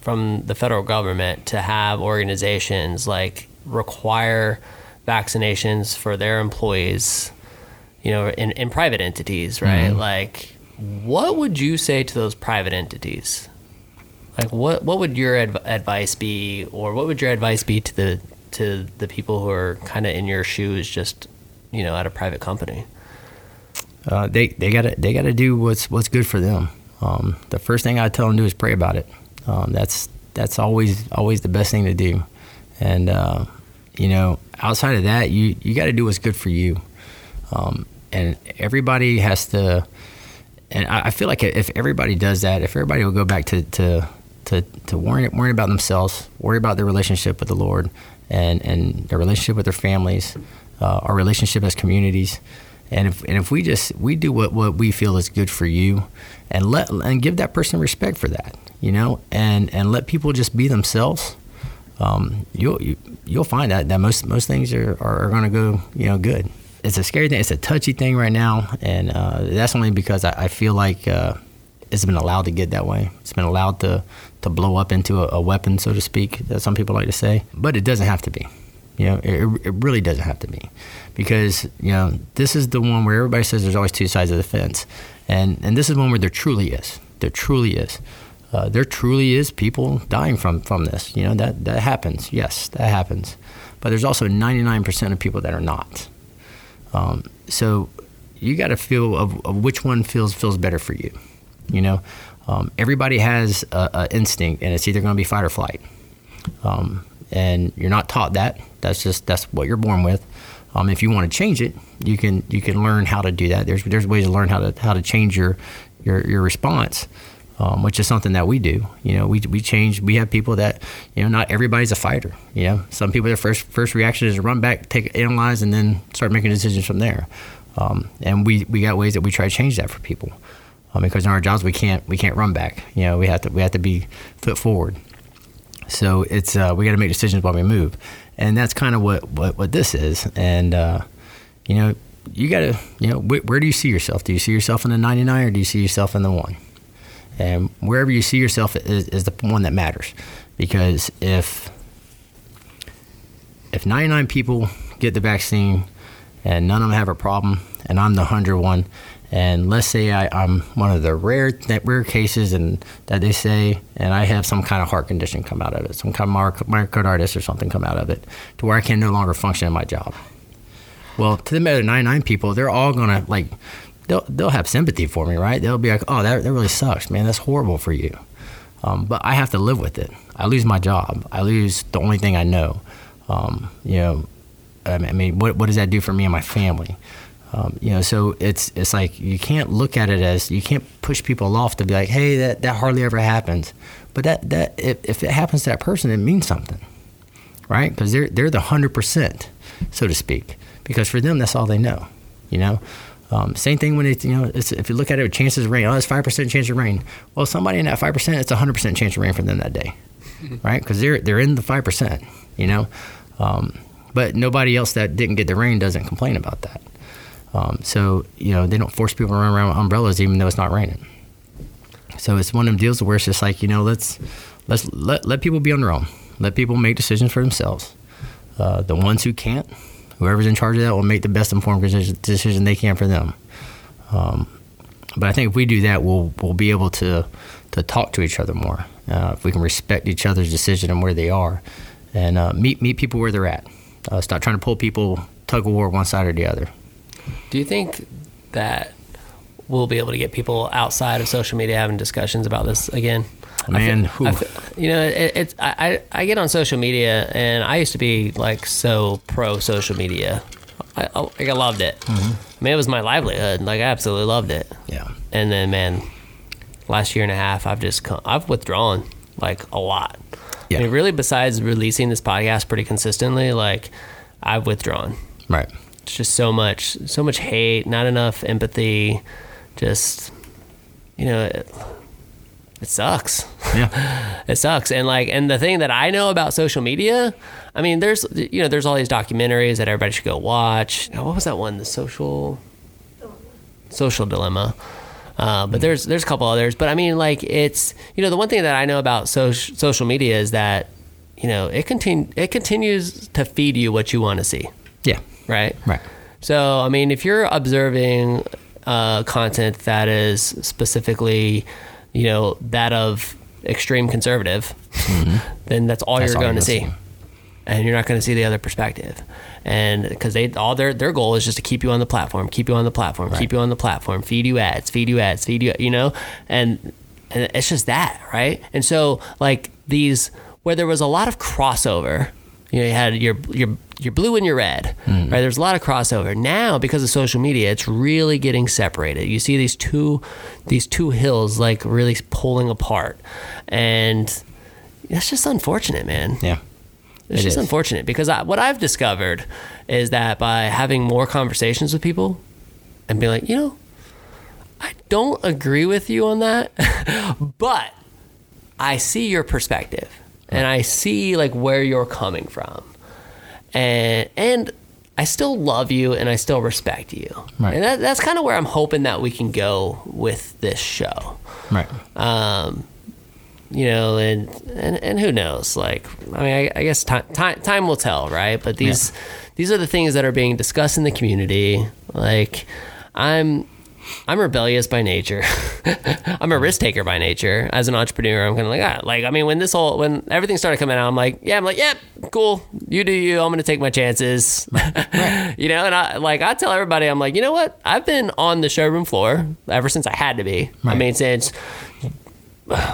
from the federal government to have organizations like require vaccinations for their employees, you know, in, in private entities, right? Mm-hmm. Like what would you say to those private entities? Like, what what would your adv- advice be, or what would your advice be to the to the people who are kind of in your shoes, just you know, at a private company? Uh, they they gotta they gotta do what's what's good for them. Um, the first thing I tell them to do is pray about it. Um, that's that's always always the best thing to do. And uh, you know, outside of that, you you got to do what's good for you. Um, and everybody has to and I, feel like if everybody does that, if everybody will go back to to to, to worrying, worrying about themselves, worry about their relationship with the Lord, and and their relationship with their families, uh, our relationship as communities, and if and if we just we do what what we feel is good for you, and let and give that person respect for that, you know, and and let people just be themselves. Um, you'll you, will you will find that that most most things are, are, are going to go you know good it's a scary thing. It's a touchy thing right now, and uh, that's only because I, I feel like uh, it's been allowed to get that way. It's been allowed to to blow up into a, a, weapon, so to speak, that some people like to say. But it doesn't have to be. You know, it, it really doesn't have to be, because you know this is the one where everybody says there's always two sides of the fence, and and this is one where there truly is. There truly is. Uh, there truly is people dying from from this. You know that that happens. Yes, that happens. But there's also 99% of people that are not. Um, so you got to feel of, of, which one feels feels better for you. You know, um, everybody has an instinct, and it's either going to be fight or flight. Um, and you're not taught that. That's just that's what you're born with. Um, if you want to change it, you can you can learn how to do that. There's there's ways to learn how to how to change your your, your response. Um, which is something that we do. You know, we, we change. We have people that you know, not everybody's a fighter. You know, some people their first first reaction is to run back, take analyze, and then start making decisions from there. Um, and we we got ways that we try to change that for people um, because in our jobs we can't we can't run back. You know, we have to we have to be foot forward. So it's uh, we got to make decisions while we move, and that's kind of what, what what this is. And uh, you know, you got to you know wh- where do you see yourself? Do you see yourself in the 99 or do you see yourself in the one? And wherever you see yourself is, is the one that matters, because if if 99 people get the vaccine and none of them have a problem, and I'm the hundred one, and let's say I, am one of the rare rare cases, and that they say, and I have some kind of heart condition come out of it, some kind of myocarditis or something come out of it, to where I can no longer function in my job. Well, to the other 99 people, they're all gonna like, they'll they'll have sympathy for me, right? They'll be like, oh, that that really sucks, man. That's horrible for you. Um, but I have to live with it. I lose my job. I lose the only thing I know. Um, you know, I mean, what what does that do for me and my family? Um, you know, so it's it's like you can't look at it as you can't push people off to be like, hey, that, that hardly ever happens. But that that if, if it happens to that person, it means something, right? Because they're they're the hundred percent, so to speak. Because for them, that's all they know. You know, um, same thing when it's you know it's, if you look at it with chances of rain, oh, it's five percent chance of rain. Well, somebody in that five percent, it's a hundred percent chance of rain for them that day, <laughs> right? Because they're they're in the five percent. You know. Um, but nobody else that didn't get the rain doesn't complain about that. Um, so you know they don't force people to run around with umbrellas even though it's not raining. So it's one of them deals where it's just like you know let's let's let let people be on their own. Let people make decisions for themselves. Uh, the ones who can't, whoever's in charge of that will make the best informed decision they can for them. Um, but I think if we do that, we'll we'll be able to to talk to each other more. Uh, if we can respect each other's decision and where they are, and uh, meet meet people where they're at. Uh, stop trying to pull people tug of war one side or the other. Do you think that we'll be able to get people outside of social media having discussions about this again? Man, I feel, I feel, you know, it, it's I, I get on social media, and I used to be like so pro social media. I, I, like I loved it. Mm-hmm. I mean, it was my livelihood. Like I absolutely loved it. Yeah. And then, man, last year and a half, I've just come, I've withdrawn like a lot. Yeah. I mean, really, besides releasing this podcast pretty consistently, like I've withdrawn. Right it's just so much so much hate not enough empathy just you know it, it sucks. Yeah. <laughs> It sucks. And like and the thing that i know about social media i mean there's you know there's all these documentaries that everybody should go watch. What was that one? The social social dilemma. Uh, but there's there's a couple others. But i mean like it's you know the one thing that i know about so- social media is that you know it continue it continues to feed you what you want to see. Yeah. Right? Right. So, I mean, if you're observing uh, content that is specifically, you know, that of extreme conservative, mm-hmm. then that's all that's you're all going to see. see. And you're not going to see the other perspective, and because they all their their goal is just to keep you on the platform, keep you on the platform, right. keep you on the platform, feed you ads, feed you ads, feed you, you know, and and it's just that, right? And so like these where there was a lot of crossover, you know, you had your your your blue and your red, mm. right? There's a lot of crossover now because of social media. It's really getting separated. You see these two, these two hills like really pulling apart, and that's just unfortunate, man. Yeah, it's it just is. unfortunate because I, what I've discovered is that by having more conversations with people and being like, you know, I don't agree with you on that, <laughs> but I see your perspective and I see like where you're coming from and and I still love you and I still respect you. Right. And that, that's kind of where I'm hoping that we can go with this show. Right. Um, you know, and, and, and who knows? Like, I mean, I, I guess time, time, time will tell, right? But these, yeah. these are the things that are being discussed in the community. Like, I'm, I'm rebellious by nature. <laughs> I'm a risk taker by nature. As an entrepreneur, I'm kind of like, ah, like I mean, when this whole when everything started coming out, I'm like, yeah, I'm like, yeah, cool. You do you. I'm gonna take my chances. right. <laughs> you know, and I like I tell everybody, I'm like, you know what? I've been on the showroom floor ever since I had to be. Right. I mean, since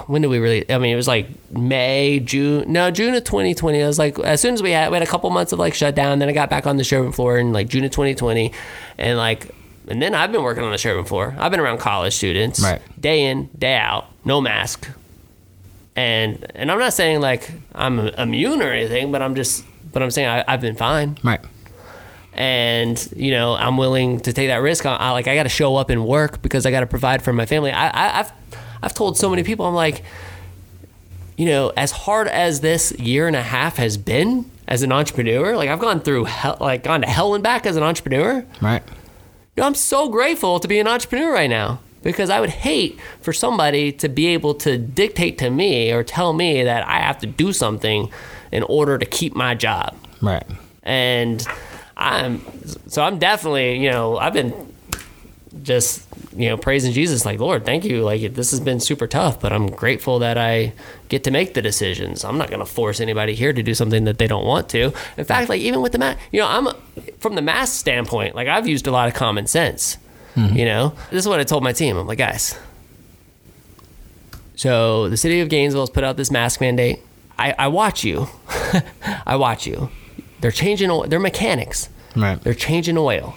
when did we really? I mean, it was like May, June. No, June of 2020. I was like, as soon as we had we had a couple months of like shutdown, then I got back on the showroom floor in like June of 2020, and like and then I've been working on the showroom floor. I've been around college students, right. day in, day out, no mask. And and I'm not saying like I'm immune or anything, but I'm just but I'm saying I, I've been fine. Right. And you know I'm willing to take that risk. I, I like I got to show up and work because I got to provide for my family. I, I I've I've told so many people I'm like, you know, as hard as this year and a half has been as an entrepreneur, like I've gone through hell, like gone to hell and back as an entrepreneur. Right. You know, I'm so grateful to be an entrepreneur right now because I would hate for somebody to be able to dictate to me or tell me that I have to do something in order to keep my job. Right. And I'm so I'm definitely, you know, I've been just, you know, praising Jesus like, Lord, thank you. Like this has been super tough, but I'm grateful that I get to make the decisions. I'm not going to force anybody here to do something that they don't want to. In fact, like even with the mask, you know, I'm from the mask standpoint, like I've used a lot of common sense. Mm-hmm. You know, this is what I told my team. I'm like, guys, so the city of Gainesville has put out this mask mandate. I, I watch you. <laughs> I watch you. They're changing. oil. They're mechanics. Right. They're changing oil.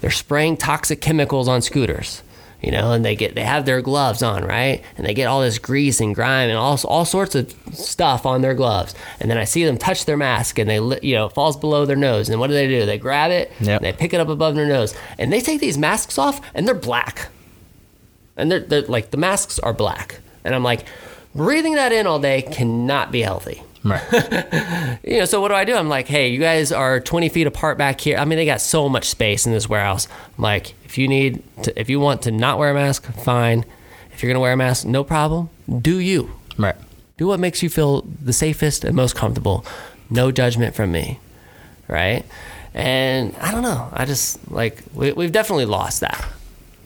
They're spraying toxic chemicals on scooters. You know, and they get they have their gloves on, right? And they get all this grease and grime and all all sorts of stuff on their gloves. And then I see them touch their mask, and they you know it falls below their nose. And what do they do? They grab it, Yep. and they pick it up above their nose, and they take these masks off, and they're black and they're, they're like the masks are black and i'm like breathing that in all day cannot be healthy Right. <laughs> you know so what do i do? I'm like hey you guys are 20 feet apart back here. I mean they got so much space in this warehouse. I'm like if you need to if you want to not wear a mask fine. If you're gonna wear a mask no problem. Do you. Right. do what makes you feel the safest and most comfortable. No judgment from me. Right? And i don't know. I just like we, we've definitely lost that.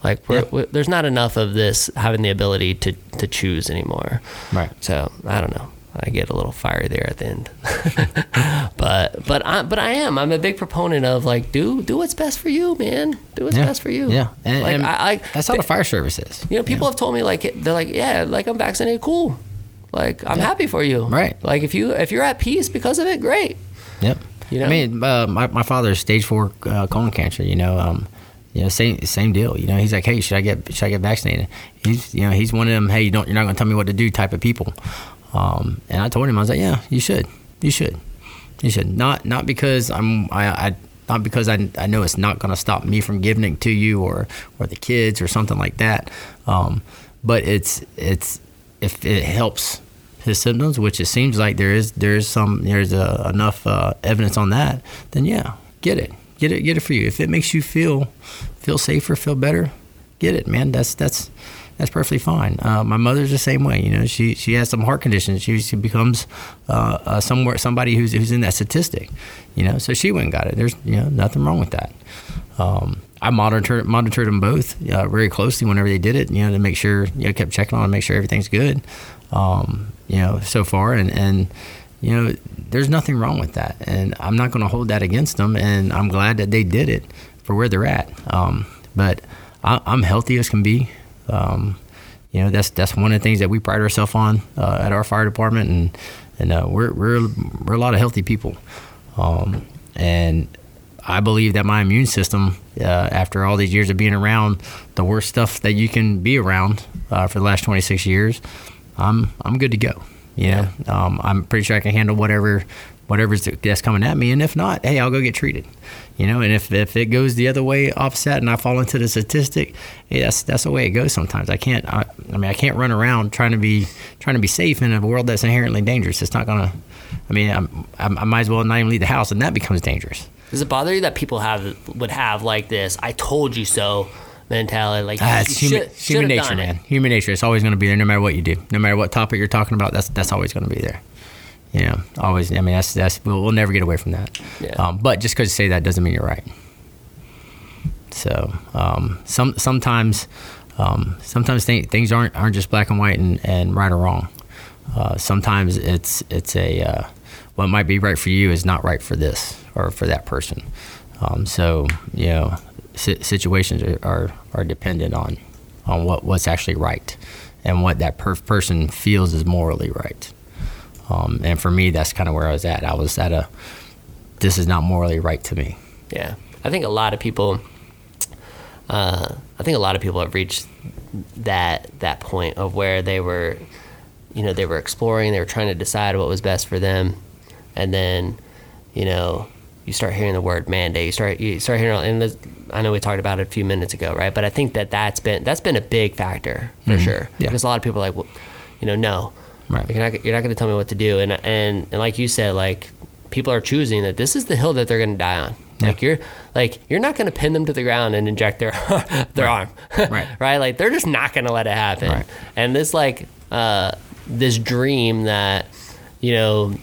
Like we're, Yeah. we, there's not enough of this having the ability to, to choose anymore. Right. so i don't know i get a little fiery there at the end <laughs> but but i but i am i'm a big proponent of like do do what's best for you man do what's Yeah. best for you Yeah. And, like and I, I that's how the fire service is. you know, people have told me like they're like, yeah, like I'm vaccinated, cool. Like I'm happy for you. Right. Like if you if you're at peace because of it, great. Yep. You know? I mean, uh, my my father's stage four uh, colon cancer. You know, um, you know, same same deal. You know, he's like, hey, should I get should I get vaccinated? He's you know he's one of them. Hey, you don't you're not going to tell me what to do type of people. Um, and I told him I was like, yeah, you should, you should, you should. Not not because I'm I. I not because I, I know it's not going to stop me from giving it to you or, or the kids or something like that, um, but it's it's if it helps his symptoms, which it seems like there is there is some there's uh, enough uh, evidence on that, then yeah, get it, get it, get it for you. If it makes you feel feel safer, feel better, get it, man. That's that's that's perfectly fine. Uh, my mother's the same way. You know, she she has some heart conditions. She, she becomes uh, uh, somewhere somebody who's who's in that statistic. You know, so she went and got it. There's you know nothing wrong with that. Um, I monitored monitored them both uh, very closely whenever they did it. You know, to make sure you know kept checking on, them, make sure everything's good. Um, you know, so far and and you know, there's nothing wrong with that, and I'm not going to hold that against them. And I'm glad that they did it for where they're at. Um, but I, I'm healthy as can be. Um, you know, that's that's one of the things that we pride ourselves on uh, at our fire department, and and uh, we're we're we're a lot of healthy people, um, and I believe that my immune system, uh, after all these years of being around the worst stuff that you can be around uh, for the last 26 years, I'm I'm good to go. You know, um, I'm pretty sure I can handle whatever whatever's that's coming at me, and if not, hey, I'll go get treated. You know, and if, if it goes the other way, offset, and I fall into the statistic, hey, that's that's the way it goes. Sometimes I can't. I, I mean, I can't run around trying to be trying to be safe in a world that's inherently dangerous. It's not gonna. I mean, I'm, I'm, I might as well not even leave the house, and that becomes dangerous. Does it bother you that people have would have like this "I told you so" mentality? Like Ah, it's human, should- human nature, done it. man. Human nature. It's always going to be there, no matter what you do. No matter what topic you're talking about, that's that's always going to be there. You know, always. I mean, that's that's we'll, we'll never get away from that. Yeah. Um, but just because you say that doesn't mean you're right. So um, some sometimes um, sometimes th- things aren't aren't just black and white and, and right or wrong. Uh, sometimes it's it's a uh, what might be right for you is not right for this or for that person. Um, so you know, si- situations are, are, are dependent on on what, what's actually right and what that per- person feels is morally right. Um, and for me, that's kind of where I was at. I was at a this is not morally right to me. Yeah, I think a lot of people. Uh, I think a lot of people have reached that that point of where they were, you know, they were exploring, they were trying to decide what was best for them, and then, you know, you start hearing the word mandate. You start you start hearing, and this, I know we talked about it a few minutes ago, right? But I think that that's been that's been a big factor for sure. Yeah. Because a lot of people are like, well, you know, no, Right. You're not you're not going to tell me what to do, and and and like you said, like people are choosing that this is the hill that they're going to die on. Like you're like you're not going to pin them to the ground and inject their <laughs> their arm, <laughs> Right. right? Like they're just not going to let it happen. Right. And this like uh, this dream that you know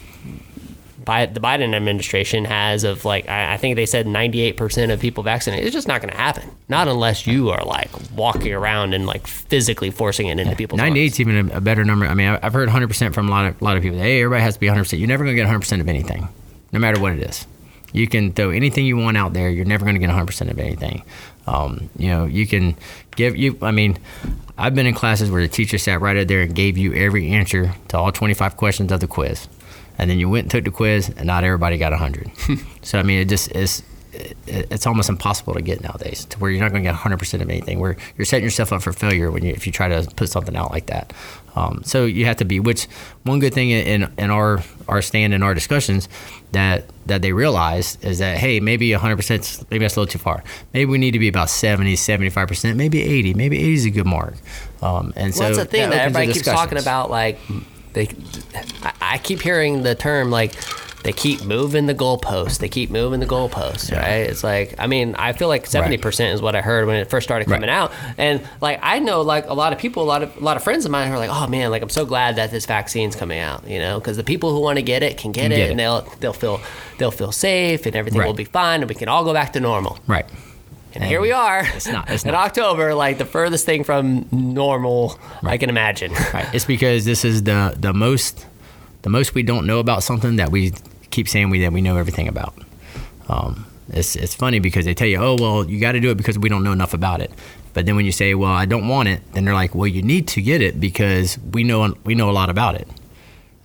the Biden administration has of like I, I think they said 98% of people vaccinated. It's just not going to happen. Not unless you are like walking around and like physically forcing it into people's arms. 98 is even a, better number. I mean, I've heard 100% from a lot of a lot of people. Hey, everybody has to be 100%. You're never going to get 100% of anything, no matter what it is. You can throw anything you want out there. You're never going to get 100% of anything. Um, you know, you can give you. I mean, I've been in classes where the teacher sat right out there and gave you every answer to all 25 questions of the quiz, and then you went and took the quiz, and not everybody got 100. <laughs> so I mean, it just is. It, it's almost impossible to get nowadays to where you're not going to get 100% of anything where you're setting yourself up for failure when you if you try to put something out like that um, so you have to be which one good thing in, in our our stand in our discussions that that they realize is that hey maybe 100% maybe that's a little too far maybe we need to be about 70 75% maybe 80 maybe 80 is a good mark um, and so that's the thing that, the everybody keeps talking about. Like, they, I, I keep hearing the term like they keep moving the goalposts. They keep moving the goalposts, right? It's like, I mean, I feel like seventy percent is what I heard when it first started coming Right. out, and like I know like a lot of people, a lot of a lot of friends of mine are like, oh man, like I'm so glad that this vaccine's coming out, you know, because the people who want to get it can get Can it, get and it. they'll they'll feel they'll feel safe, and everything Right. will be fine, and we can all go back to normal. right And here we are. It's not- it's <laughs> not. in. October, like the furthest thing from normal I can imagine. Right. <laughs> It's because this is the the most the most we don't know about something that we keep saying we that we know everything about. Um, it's it's funny because they tell you, oh well, you got to do it because we don't know enough about it. But then when you say, well, I don't want it, then they're like, well, you need to get it because we know we know a lot about it.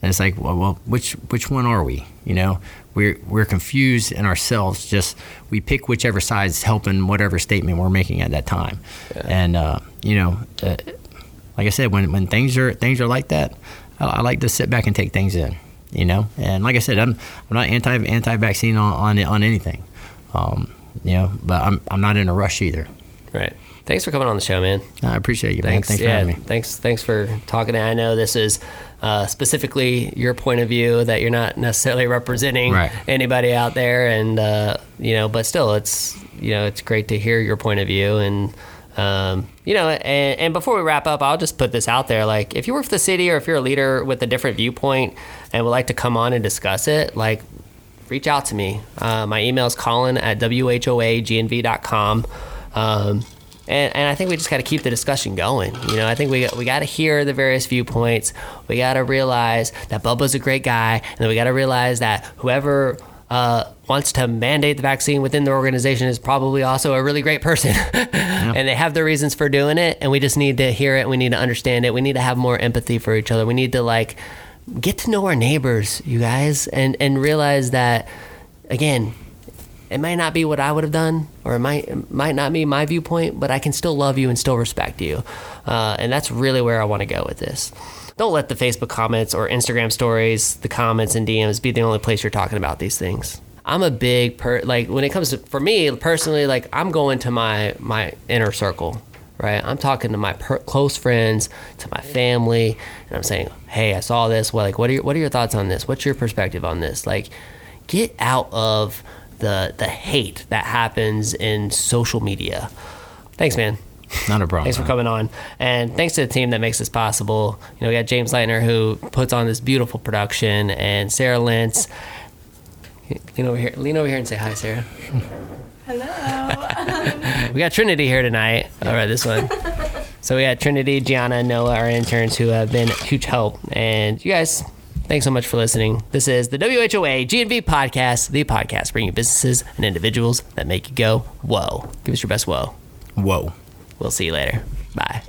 And it's like, well, well which which one are we? You know, we're we're confused in ourselves. Just we pick whichever side's helping whatever statement we're making at that time. And uh, you know, uh, like I said, when when things are things are like that, I, I like to sit back and take things in. You know, and like I said, I'm I'm not anti anti vaccine on on, on anything. Um, you know, but I'm I'm not in a rush either. Right. Thanks for coming on the show, man. I appreciate you, thanks, man. Thanks. Thanks for yeah. having me. Thanks. Thanks for talking. I know this is uh, specifically your point of view that you're not necessarily representing Right. anybody out there, and uh, you know, but still, it's you know, it's great to hear your point of view and. Um, you know, and, and before we wrap up, I'll just put this out there. Like, if you work for the city or if you're a leader with a different viewpoint and would like to come on and discuss it, like, reach out to me. Uh, my email is colin at whoagnv.com. Um, and, and I think we just got to keep the discussion going. You know, I think we, we got to hear the various viewpoints. We got to realize that Bubba's a great guy. And then we got to realize that whoever uh, wants to mandate the vaccine within their organization is probably also a really great person. <laughs> and they have their reasons for doing it. And we just need to hear it. We need to understand it. We need to have more empathy for each other. We need to, like, get to know our neighbors, you guys, and, and realize that, again, it might not be what I would have done, or it might it might not be my viewpoint, but I can still love you and still respect you, uh, and that's really where I want to go with this. Don't let the Facebook comments or Instagram stories, the comments and DMs be the only place you're talking about these things. I'm a big per like when it comes to for me personally, like I'm going to my my inner circle, right? I'm talking to my per- close friends, to my family, and I'm saying, "Hey, I saw this. Well, like, what are your what are your thoughts on this? What's your perspective on this? Like, get out of the the hate that happens in social media. Thanks, man. Not a problem. Thanks for coming on, and thanks to the team that makes this possible. You know, we got James Leitner who puts on this beautiful production, and Sarah Lentz. Lean over here. Lean over here and say hi, Sarah. Hello. <laughs> We got Trinity here tonight. All right, this one. <laughs> So we got Trinity, Gianna, and Noah, our interns, who have been huge help. And you guys, thanks so much for listening. This is the WHOA GNV podcast, the podcast bringing businesses and individuals that make you go, whoa. Give us your best whoa. Whoa. We'll see you later. Bye.